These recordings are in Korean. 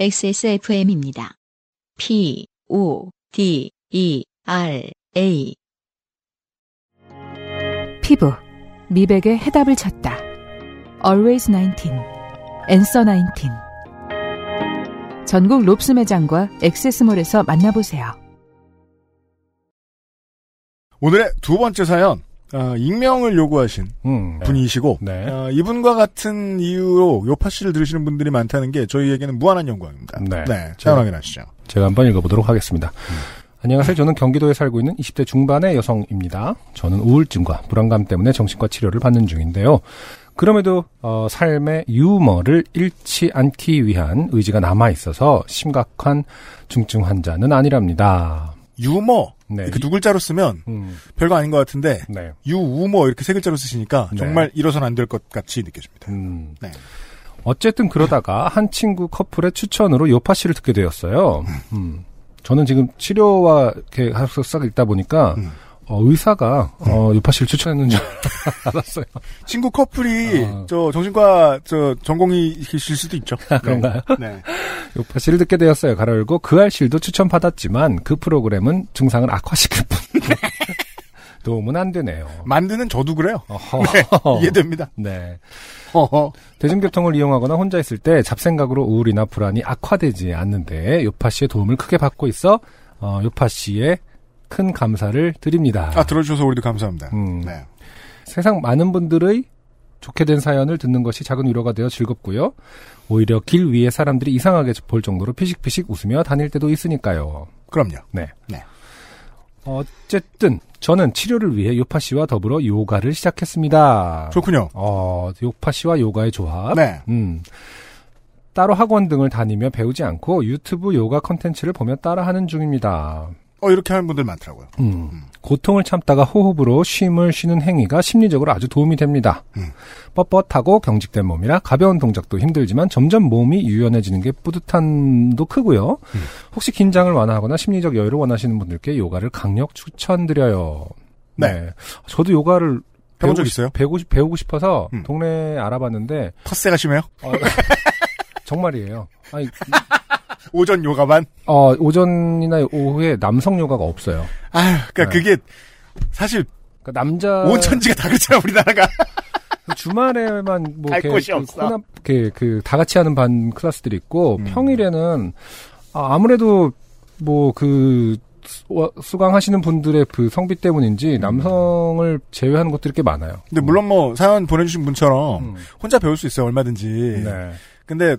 XSFM입니다. P, O, D, E, R, A. 피부, 미백의 해답을 찾다. Always 19, Answer 19. 전국 롭스 매장과 액세스몰에서 만나보세요. 오늘의 두 번째 사연, 어, 익명을 요구하신 음, 네. 분이시고, 네. 어, 이분과 같은 이유로 요파 씨를 들으시는 분들이 많다는 게 저희에게는 무한한 영광입니다. 네. 네, 사연 확인하시죠. 제가 한번 읽어보도록 하겠습니다. 안녕하세요. 저는 경기도에 살고 있는 20대 중반의 여성입니다. 저는 우울증과 불안감 때문에 정신과 치료를 받는 중인데요. 그럼에도 어, 삶의 유머를 잃지 않기 위한 의지가 남아 있어서 심각한 중증 환자는 아니랍니다. 유머, 네. 이렇게 두 글자로 쓰면 음, 별거 아닌 것 같은데, 네. 유우머 이렇게 세 글자로 쓰시니까 네. 정말 이뤄선 안 될 것 같이 느껴집니다. 음. 네. 어쨌든 그러다가 한 친구 커플의 추천으로 요파 씨를 듣게 되었어요. 음. 저는 지금 치료와 이렇게 하면서 싹 읽다 보니까 음. 어, 의사가 어, 요파 씨를 추천했는 줄 알았어요. 친구 커플이 어. 저 정신과 저 전공이실 수도 있죠. 그런가요? 네. 요파 씨를 듣게 되었어요. 가로 열고 그 알실도 추천받았지만 그 프로그램은 증상을 악화시킬 뿐. 도움은 안 되네요. 만드는 저도 그래요. 어허. 네, 이해됩니다. 네. 어허. 대중교통을 이용하거나 혼자 있을 때 잡생각으로 우울이나 불안이 악화되지 않는데 요파 씨의 도움을 크게 받고 있어 어, 요파 씨의 큰 감사를 드립니다. 아, 들어주셔서 우리도 감사합니다. 음. 네. 세상 많은 분들의 좋게 된 사연을 듣는 것이 작은 위로가 되어 즐겁고요. 오히려 길 위에 사람들이 이상하게 볼 정도로 피식피식 웃으며 다닐 때도 있으니까요. 그럼요. 네. 네. 어쨌든 저는 치료를 위해 요파 씨와 더불어 요가를 시작했습니다. 좋군요. 어, 요파 씨와 요가의 조합. 네. 음. 따로 학원 등을 다니며 배우지 않고 유튜브 요가 컨텐츠를 보며 따라하는 중입니다. 어, 이렇게 하는 분들 많더라고요. 음. 고통을 참다가 호흡으로 쉼을 쉬는 행위가 심리적으로 아주 도움이 됩니다. 음. 뻣뻣하고 경직된 몸이라 가벼운 동작도 힘들지만 점점 몸이 유연해지는 게 뿌듯함도 크고요. 음. 혹시 긴장을 완화하거나 심리적 여유를 원하시는 분들께 요가를 강력 추천드려요. 네. 저도 요가를 해본 적 있어요? 싶- 배우고, 싶- 배우고 싶어서 음. 동네에 알아봤는데 텃세가 심해요? 어, 정말이에요. 아니, 오전 요가만? 어, 오전이나 오후에 남성 요가가 없어요. 아휴, 그니까 네. 그게 사실 그러니까 남자 온천지가 다 그렇잖아, 우리나라가. 주말에만 뭐갈 이렇게 곳이 그 없어. 혼합 그다 같이 하는 반 클래스들이 있고 음. 평일에는 아, 아무래도 뭐그 수강하시는 분들의 그 성비 때문인지 음. 남성을 제외하는 것들이 꽤 많아요. 근데 물론 뭐 사연 보내주신 분처럼 음. 혼자 배울 수 있어요, 얼마든지. 네. 근데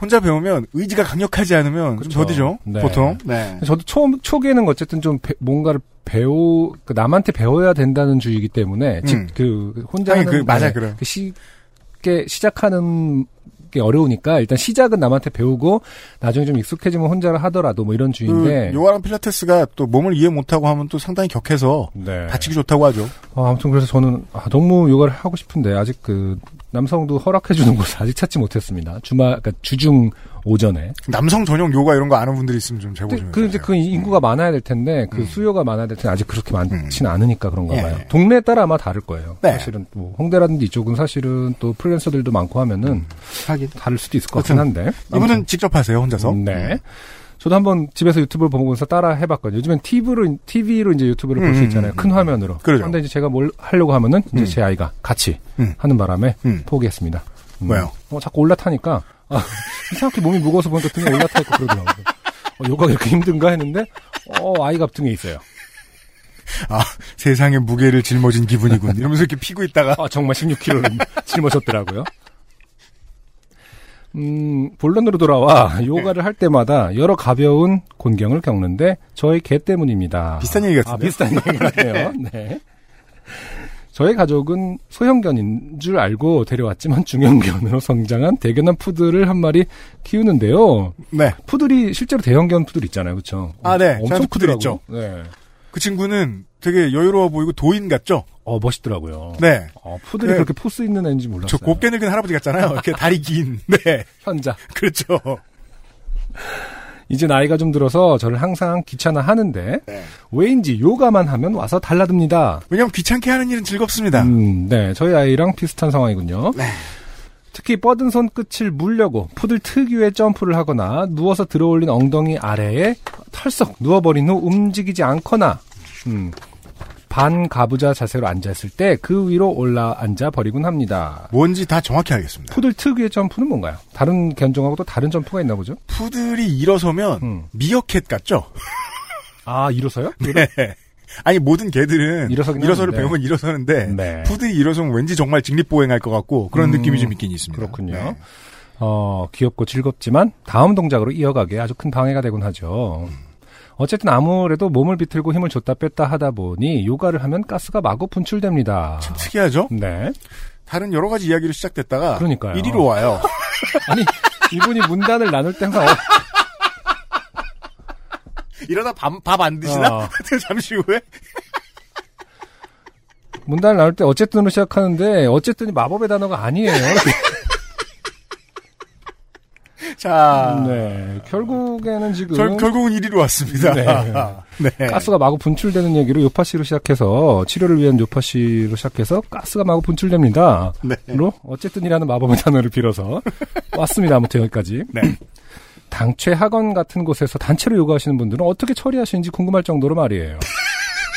혼자 배우면 의지가 강력하지 않으면 그렇죠. 좀 더디죠, 네. 보통. 네. 저도 초 초기에는 어쨌든 좀 배- 뭔가를 배우 그 남한테 배워야 된다는 주의이기 때문에 즉 음. 그 혼자 아니, 하는 그, 맞아, 네, 그래요. 그 쉽게 시작하는 게 어려우니까 일단 시작은 남한테 배우고 나중에 좀 익숙해지면 혼자 하더라도 뭐 이런 주의인데 그 요가랑 필라테스가 또 몸을 이해 못하고 하면 또 상당히 격해서 네. 다치기 좋다고 하죠. 어, 아무튼 그래서 저는 아, 너무 요가를 하고 싶은데 아직 그 남성도 허락해 주는 곳을 아직 찾지 못했습니다. 주말 그러니까 주중 오전에. 남성 전용 요가 이런 거 아는 분들이 있으면 좀 제보 좀 그 이제. 그 인구가 많아야 될 텐데 그 음. 수요가 많아야 될 텐데 아직 그렇게 많지는 음. 않으니까 그런가 예. 봐요. 동네에 따라 아마 다를 거예요. 네. 사실은 뭐 홍대라든지 이쪽은 사실은 또 프리랜서들도 많고 하면은 하긴. 다를 수도 있을 것 같긴 한데. 이분은 직접 하세요, 혼자서. 음, 네. 저도 한번 집에서 유튜브를 보면서 따라 해봤거든요. 요즘엔 TV로, TV로 이제 유튜브를 볼수 음, 있잖아요. 음, 큰 화면으로. 그러죠. 근데 이제 제가 뭘 하려고 하면은 이제 음. 제 아이가 같이 음. 하는 바람에 음. 포기했습니다. 음. 왜요? 어, 자꾸 올라타니까, 아, 이상하게 몸이 무거워서 보니까 등에 올라타 있고 그러더라고요. 어, 요가 이렇게 힘든가 했는데, 어, 아이가 등에 있어요. 아, 세상의 무게를 짊어진 기분이군. 이러면서 이렇게 피고 있다가. 아, 정말 16kg를 짊어졌더라고요. 음, 본론으로 돌아와 요가를 할 때마다 여러 가벼운 곤경을 겪는데 저희 개 때문입니다. 비슷한 얘기 같은데요? 아, 비슷한 얘기 같네요. 네. 저희 가족은 소형견인 줄 알고 데려왔지만 중형견으로 성장한 대견한 푸들을 한 마리 키우는데요. 네. 푸들이 실제로 대형견 푸들 있잖아요, 그렇죠? 아, 네. 엄청 푸들 크더라고요. 네. 그 친구는 되게 여유로워 보이고 도인 같죠? 어 멋있더라고요. 네. 어, 푸들이 네. 그렇게 포스 있는 애인지 몰랐어요. 저 곱게 늙은 할아버지 같잖아요. 이렇게 다리 긴. 네. 현자. 그렇죠. 이제 나이가 좀 들어서 저를 항상 귀찮아 하는데 네. 왜인지 요가만 하면 와서 달라듭니다. 왜냐면 귀찮게 하는 일은 즐겁습니다. 음, 네, 저희 아이랑 비슷한 상황이군요. 네. 특히 뻗은 손끝을 물려고 푸들 특유의 점프를 하거나 누워서 들어올린 엉덩이 아래에 털썩 누워버린 후 움직이지 않거나 음, 반가부좌 자세로 앉았을 때 그 위로 올라 앉아 버리곤 합니다. 뭔지 다 정확히 알겠습니다. 푸들 특유의 점프는 뭔가요? 다른 견종하고 또 다른 점프가 있나 보죠? 푸들이 일어서면 음. 미어캣 같죠? 아 일어서요? 네. 아니 모든 개들은 일어서긴 일어서를 하는데. 배우면 일어서는데 네. 푸들이 일어서면 왠지 정말 직립보행할 것 같고 그런 음, 느낌이 좀 있긴 있습니다. 그렇군요. 네. 어, 귀엽고 즐겁지만 다음 동작으로 이어가기에 아주 큰 방해가 되곤 하죠. 어쨌든 아무래도 몸을 비틀고 힘을 줬다 뺐다 하다 보니 요가를 하면 가스가 마구 분출됩니다. 참 특이하죠? 네. 다른 여러 가지 이야기로 시작됐다가 그러니까요. 이리로 와요. 아니, 이분이 문단을 나눌 때 항상 어, 이러다 밥 안 드시나? 어. 잠시 후에 문단을 나눌 때 어쨌든으로 시작하는데 어쨌든이 마법의 단어가 아니에요. 자 네. 결국에는 지금 결, 결국은 이리로 왔습니다. 네. 네. 가스가 마구 분출되는 얘기로 요파씨로 시작해서 치료를 위한 요파씨로 시작해서 가스가 마구 분출됩니다. 네. 로 어쨌든이라는 마법의 단어를 빌어서 왔습니다. 아무튼 여기까지. 네. 당최 학원 같은 곳에서 단체로 요가하시는 분들은 어떻게 처리하시는지 궁금할 정도로 말이에요.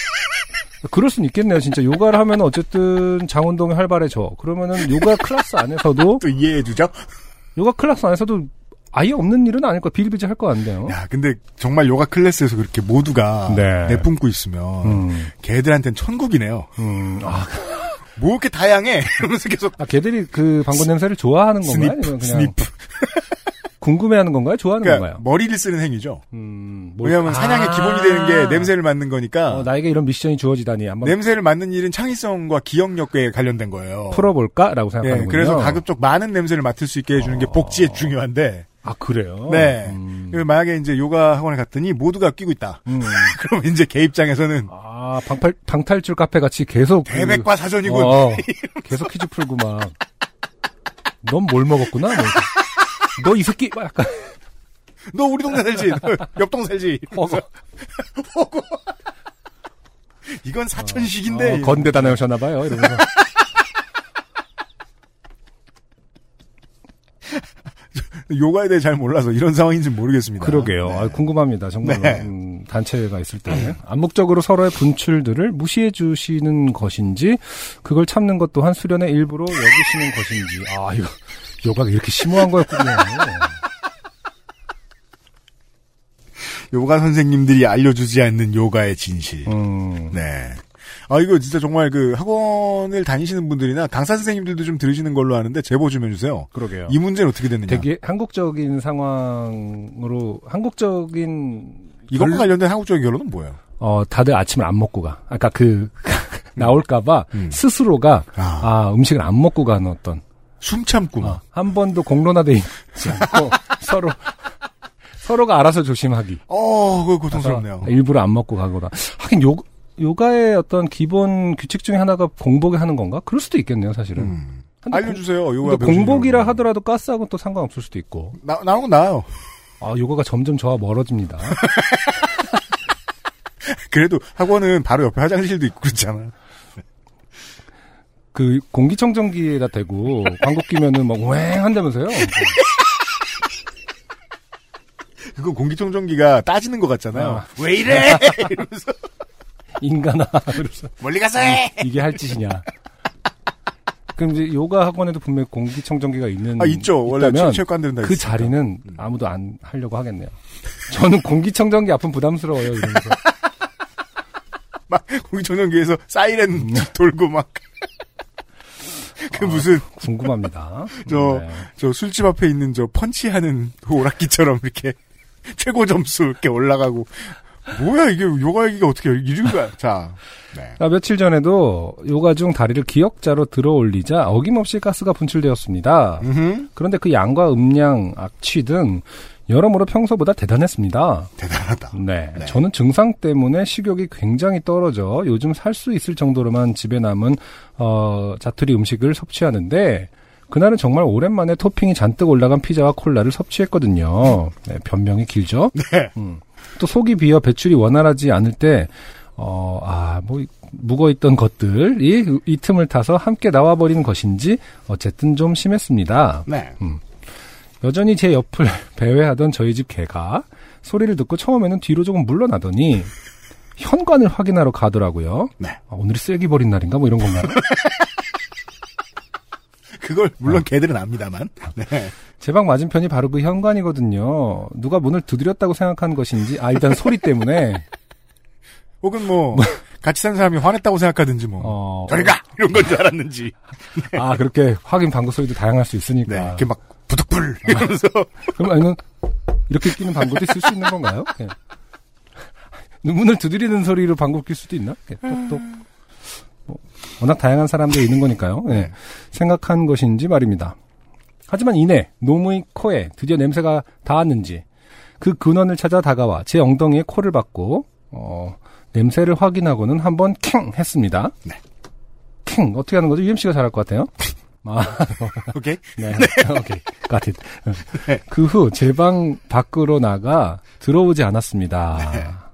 그럴 수는 있겠네요. 진짜 요가를 하면 어쨌든 장운동이 활발해져. 그러면은 요가 클래스 안에서도 또 이해해주죠? 요가 클래스 안에서도 아예 없는 일은 아닐 거 비일비재할 것 같네요. 야, 근데 정말 요가 클래스에서 그렇게 모두가 네. 내뿜고 있으면 음, 걔들한텐 천국이네요. 음, 아, 뭐 이렇게 다양해? 이러면서 계속 아, 걔들이 그 방구 냄새를 좋아하는 건가요? sniff, sniff. 궁금해하는 건가요? 좋아하는 그러니까 건가요? 머리를 쓰는 행위죠. 음, 뭘- 왜냐하면 사냥의 아. 기본이 되는 게 냄새를 맡는 거니까 어, 나에게 이런 미션이 주어지다니 한번 냄새를 맡는 일은 창의성과 기억력에 관련된 거예요. 풀어볼까라고 예, 생각하는군요. 그래서 가급적 많은 냄새를 맡을 수 있게 해주는 게 복지에 중요한데, 아 그래요? 네. 음, 만약에 이제 요가 학원에 갔더니 모두가 끼고 있다. 음. 그럼 이제 걔 입장에서는 아 방탈 방탈출 카페 같이 계속 그- 대백과 사전이군. 어, 계속 퀴즈 풀고 막. 넌 뭘 먹었구나. 너 이 새끼 막 약간 너 우리 동네 살지? 너 옆동 살지? 허거 호구. 이건 사천식인데. 어, 건대 다녀오셨나 봐요. 이러면서 요가에 대해 잘 몰라서 이런 상황인지 모르겠습니다. 그러게요. 네. 아, 궁금합니다. 정말로 네. 음, 단체가 있을 때 암묵적으로 서로의 분출들을 무시해 주시는 것인지 그걸 참는 것 또한 수련의 일부로 여기시는 것인지 아 이거 요가가 이렇게 심오한 거였군요. 요가 선생님들이 알려주지 않는 요가의 진실. 음, 네. 아, 이거 진짜 정말 그 학원을 다니시는 분들이나 강사 선생님들도 좀 들으시는 걸로 아는데 제보 좀 해주세요. 그러게요. 이 문제는 어떻게 됐느냐. 되게 한국적인 상황으로 한국적인 이것과 결- 관련된 한국적인 결론은 뭐예요? 어 다들 아침을 안 먹고 가. 아까 그 나올까봐 음. 스스로가 아, 아 음식을 안 먹고 가는 어떤 숨 참구나. 어, 한 번도 공론화돼 있지 않고 서로 서로가 알아서 조심하기. 어, 그거 고통스럽네요. 일부러 안 먹고 가거나. 하긴 요 요가의 어떤 기본 규칙 중에 하나가 공복에 하는 건가? 그럴 수도 있겠네요, 사실은. 음. 알려주세요. 공- 요가 공복이라. 하더라도 가스하고는 또 상관없을 수도 있고. 나, 나오는 건 나아요. 아, 요가가 점점 저와 멀어집니다. 그래도 학원은 바로 옆에 화장실도 있고 그렇잖아. 그 공기청정기에다 대고 광고 끼면은 막왱 한다면서요. 그거 공기청정기가 따지는 것 같잖아요. 아. 왜 이래? 이러면서 인간아. 그래서 멀리 가서 해! 이게 할 짓이냐. 그럼 이제 요가 학원에도 분명히 공기청정기가 있는 아, 있죠. 원래 체- 체육관들은 다그 있으니까. 자리는 아무도 안 하려고 하겠네요. 저는 공기청정기 앞은 부담스러워요. 이러면서. 막 공기청정기에서 사이렌 음. 돌고 막. 그 무슨 궁금합니다. 저- 네. 저 술집 앞에 있는 저 펀치하는 오락기처럼 이렇게 최고 점수 이렇게 올라가고 뭐야 이게 요가 얘기가 어떻게 이런 거야? 자, 네. 아, 며칠 전에도 요가 중 다리를 기역자로 들어 올리자 어김없이 가스가 분출되었습니다. 음흠. 그런데 그 양과 음량, 악취 등 여러모로 평소보다 대단했습니다. 대단하다. 네. 네. 저는 증상 때문에 식욕이 굉장히 떨어져 요즘 살 수 있을 정도로만 집에 남은 어, 자투리 음식을 섭취하는데 그날은 정말 오랜만에 토핑이 잔뜩 올라간 피자와 콜라를 섭취했거든요. 네, 변명이 길죠. 네. 음. 또 속이 비어 배출이 원활하지 않을 때 어, 아, 뭐, 묵어있던 것들이 이 틈을 타서 함께 나와버리는 것인지, 어쨌든 좀 심했습니다. 네. 여전히 제 옆을 배회하던 저희 집 개가 소리를 듣고 처음에는 뒤로 조금 물러나더니, 현관을 확인하러 가더라고요. 네. 아, 오늘이 쓰레기 버린 날인가? 뭐 이런 건가요? 그걸 물론 개들은 압니다만. 네. 제 방 맞은편이 바로 그 현관이거든요. 누가 문을 두드렸다고 생각하는 것인지, 아, 일단 소리 때문에, 혹은 뭐 같이 산 사람이 화냈다고 생각하든지 뭐 어, 저리 가 이런 건 줄 알았는지. 아, 그렇게 확인 방구 소리도 다양할 수 네. 있으니까. 이렇게 막 부득불 이러면서 그럼 아니면 이렇게 끼는 방구도 쓸 수 있는 건가요? 예. 문을 두드리는 소리로 방구 낄 수도 있나? 예, 똑똑. 뭐, 워낙 다양한 사람들이 있는 거니까요. 예. 네. 생각한 것인지 말입니다. 하지만 이내 노무의 코에 드디어 냄새가 닿았는지 그 근원을 찾아 다가와 제 엉덩이에 코를 박고 어, 냄새를 확인하고는 한번 캥 했습니다. 네. 캥 어떻게 하는 거죠? UMC가 잘할 것 같아요. 아, 오케이. 네. 오케이. got it. 그후 제 방 밖으로 나가 들어오지 않았습니다.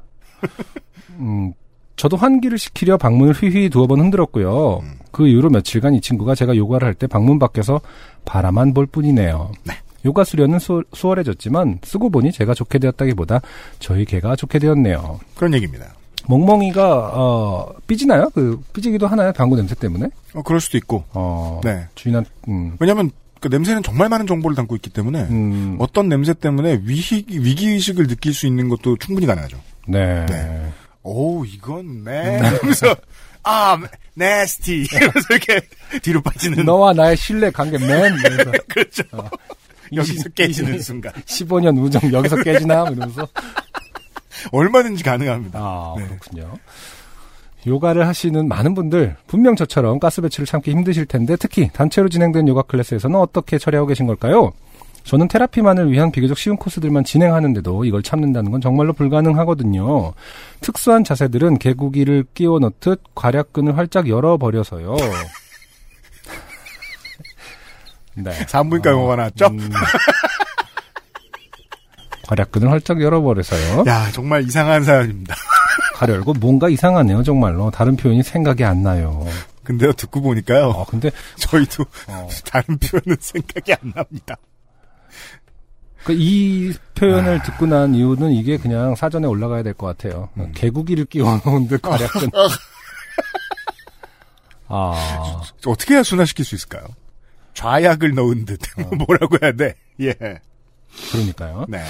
음, 저도 환기를 시키려 방문을 휘휘 두어 번 흔들었고요. 그 이후로 며칠간 이 친구가 제가 요가를 할 때 방문 밖에서 바라만 볼 뿐이네요. 요가 수련은 수, 수월해졌지만 쓰고 보니 제가 좋게 되었다기보다 저희 개가 좋게 되었네요. 그런 얘기입니다. 멍멍이가 어 삐지나요? 그 삐지기도 하나요? 방구 냄새 때문에? 어, 그럴 수도 있고. 어 네. 주인한 음, 왜냐하면 그 냄새는 정말 많은 정보를 담고 있기 때문에 음, 어떤 냄새 때문에 위기 위기 의식을 느낄 수 있는 것도 충분히 가능하죠. 네. 네. 오 이건 네. 이러면서 아 네스티 이러면서 이렇게 뒤로 빠지는. 너와 나의 신뢰 관계맨 이러면서 그렇죠. 여기서 이십- 깨지는 순간 15년 우정 여기서 깨지나 이러면서 얼마든지 가능합니다. 아 네. 그렇군요. 요가를 하시는 많은 분들 분명 저처럼 가스 배출을 참기 힘드실 텐데 특히 단체로 진행된 요가 클래스에서는 어떻게 처리하고 계신 걸까요? 저는 테라피만을 위한 비교적 쉬운 코스들만 진행하는데도 이걸 참는다는 건 정말로 불가능하거든요. 특수한 자세들은 개구기를 끼워 넣듯 괄약근을 활짝 열어버려서요. 네. 산부인과 용어가 나왔죠? 음. 괄약근을 활짝 열어버려서요. 야 정말 이상한 사연입니다. 가려고 뭔가 이상하네요, 정말로. 다른 표현이 생각이 안 나요. 근데요 듣고 보니까요 어, 근데, 저희도 어, 다른 표현은 생각이 안 납니다. 그이 표현을 듣고 난 이유는 이게 그냥 사전에 올라가야 될 것 같아요. 개구기를 끼워 놓은 듯 괄약근. 아, 어떻게 해야 순화시킬 수 있을까요? 좌약을 넣은 듯 뭐라고 해야 돼? 예. 그러니까요. 네.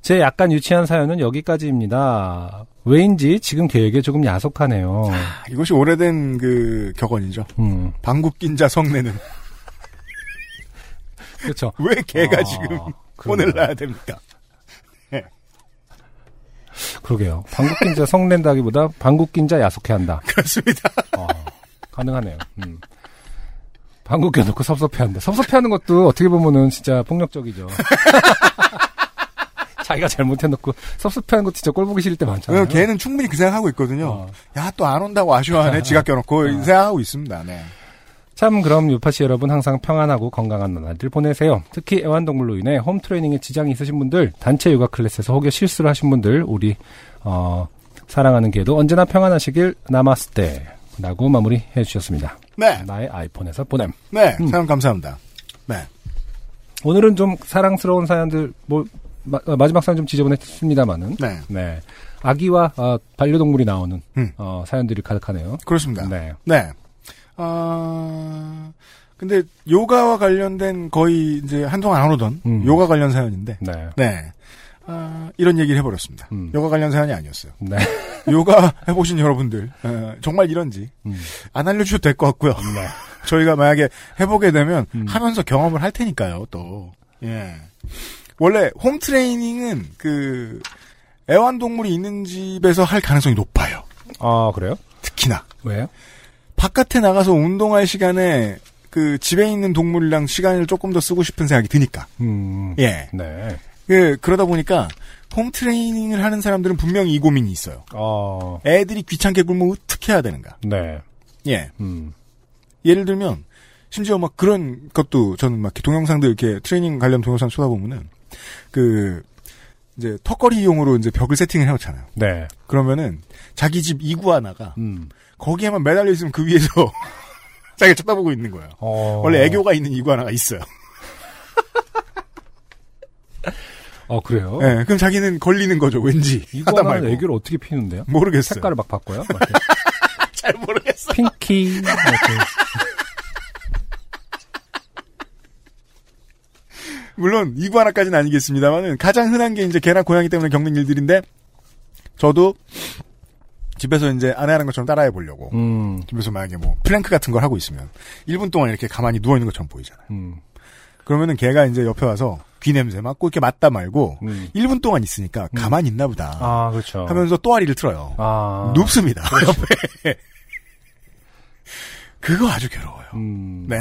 제 약간 유치한 사연은 여기까지입니다. 왜인지 지금 계획에 조금 야속하네요. 아, 이것이 오래된 그 격언이죠. 음, 방구 낀자 성내는 그렇죠. 왜 걔가 아, 지금. 혼을 나야 됩니까? 그러게요. 방국긴자 성낸다기보다 방국긴자 야속해 한다. 그렇습니다. 어, 가능하네요. 음. 방구 껴놓고 섭섭해한다. 섭섭해하는 것도 어떻게 보면은 진짜 폭력적이죠. 자기가 잘못해놓고 섭섭해하는 것도 진짜 꼴보기 싫을 때 많잖아요. 걔는 충분히 그 생각하고 있거든요. 어. 야또 안 온다고 아쉬워하네. 지각 껴놓고 이 생각하고 있습니다. 네. 참 그럼 유파씨 여러분 항상 평안하고 건강한 나날들 보내세요. 특히 애완동물로 인해 홈트레이닝에 지장이 있으신 분들, 단체 요가 클래스에서 혹여 실수를 하신 분들, 우리 어, 사랑하는 개도 언제나 평안하시길 나마스테 라고 마무리 해 주셨습니다. 네. 나의 아이폰에서 보냄. 네. 음. 사연 감사합니다. 네. 오늘은 좀 사랑스러운 사연들 뭐 마, 지막 사연 좀 지저분했습니다만은 네. 네 아기와 어, 반려동물이 나오는 음. 어, 사연들이 가득하네요. 그렇습니다. 네. 네. 아, 근데 요가와 관련된 거의 이제 한동안 안 오던 음. 요가 관련 사연인데, 네. 네. 아, 이런 얘기를 해버렸습니다. 음. 요가 관련 사연이 아니었어요. 네. 요가 해보신 여러분들, 어, 정말 이런지 음. 안 알려주셔도 될 것 같고요. 네. 저희가 만약에 해보게 되면 음. 하면서 경험을 할 테니까요, 또. 예. 원래 홈 트레이닝은 그 애완동물이 있는 집에서 할 가능성이 높아요. 아 그래요? 특히나. 왜요? 바깥에 나가서 운동할 시간에 그 집에 있는 동물이랑 시간을 조금 더 쓰고 싶은 생각이 드니까. 음. 예. 네. 그, 그러다 보니까 홈 트레이닝을 하는 사람들은 분명히 이 고민이 있어요. 어. 애들이 귀찮게 굴면 어떻게 해야 되는가. 네. 예. 음. 예를 들면 심지어 막 그런 것도 저는 막 동영상들 이렇게 트레이닝 관련 동영상 쏟아보면은 그 이제 턱걸이용으로 이제 벽을 세팅을 해놓잖아요. 네. 그러면은 자기 집 이구아나가 음. 거기에만 매달려 있으면 그 위에서 자기가 쳐다보고 있는 거예요. 어. 원래 애교가 있는 이구아나가 있어요. 어, 그래요? 예, 그럼 자기는 걸리는 거죠, 왠지. 이거는 말고. 애교를 어떻게 피우는데요? 모르겠어요. 색깔을 막 바꿔요? 잘 모르겠어. 핑키. 물론 이구아나까지는 아니겠습니다만은 가장 흔한 게 이제 개나 고양이 때문에 겪는 일들인데 저도 집에서 이제 아내 하는 것처럼 따라해 보려고 음. 집에서 만약에 뭐 플랭크 같은 걸 하고 있으면 1분 동안 이렇게 가만히 누워 있는 것처럼 보이잖아요. 음. 그러면은 걔가 이제 옆에 와서 귀 냄새 맡고 이렇게 맡다 말고 음. 1분 동안 있으니까 가만히 있나 보다 아, 그렇죠. 하면서 또아리를 틀어요. 아. 눕습니다. 옆에. 그거 아주 괴로워요. 음. 네.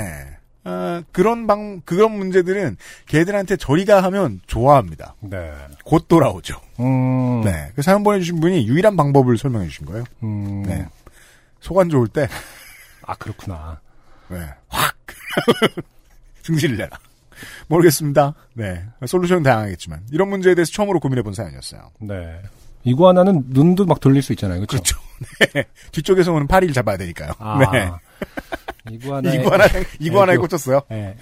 아, 그런 방, 그런 문제들은 걔들한테 저리가 하면 좋아합니다. 네. 곧 돌아오죠. 음. 네. 그 사연 보내주신 분이 유일한 방법을 설명해 주신 거예요. 음. 네. 속안 좋을 때, 아, 그렇구나. 네. 확! 승질을 내라. 모르겠습니다. 네. 솔루션은 다양하겠지만. 이런 문제에 대해서 처음으로 고민해 본 사연이었어요. 네. 이구아나는 눈도 막 돌릴 수 있잖아요. 그렇죠? 그렇죠. 네. 뒤쪽에서 오는 파리를 잡아야 되니까요. 아. 네. 이구아나. 이구아나, 이구아나에. 꽂혔어요. 네.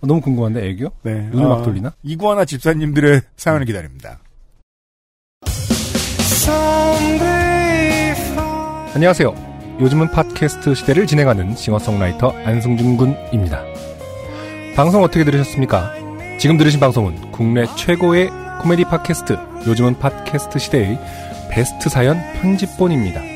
어, 너무 궁금한데 애교? 네. 눈을 막 어, 돌리나? 이구아나 집사님들의 사연을 기다립니다. 안녕하세요. 요즘은 팟캐스트 시대를 진행하는 싱어송라이터 안승준 군입니다. 방송 어떻게 들으셨습니까? 지금 들으신 방송은 국내 최고의 코미디 팟캐스트 요즘은 팟캐스트 시대의 베스트 사연 편집본입니다.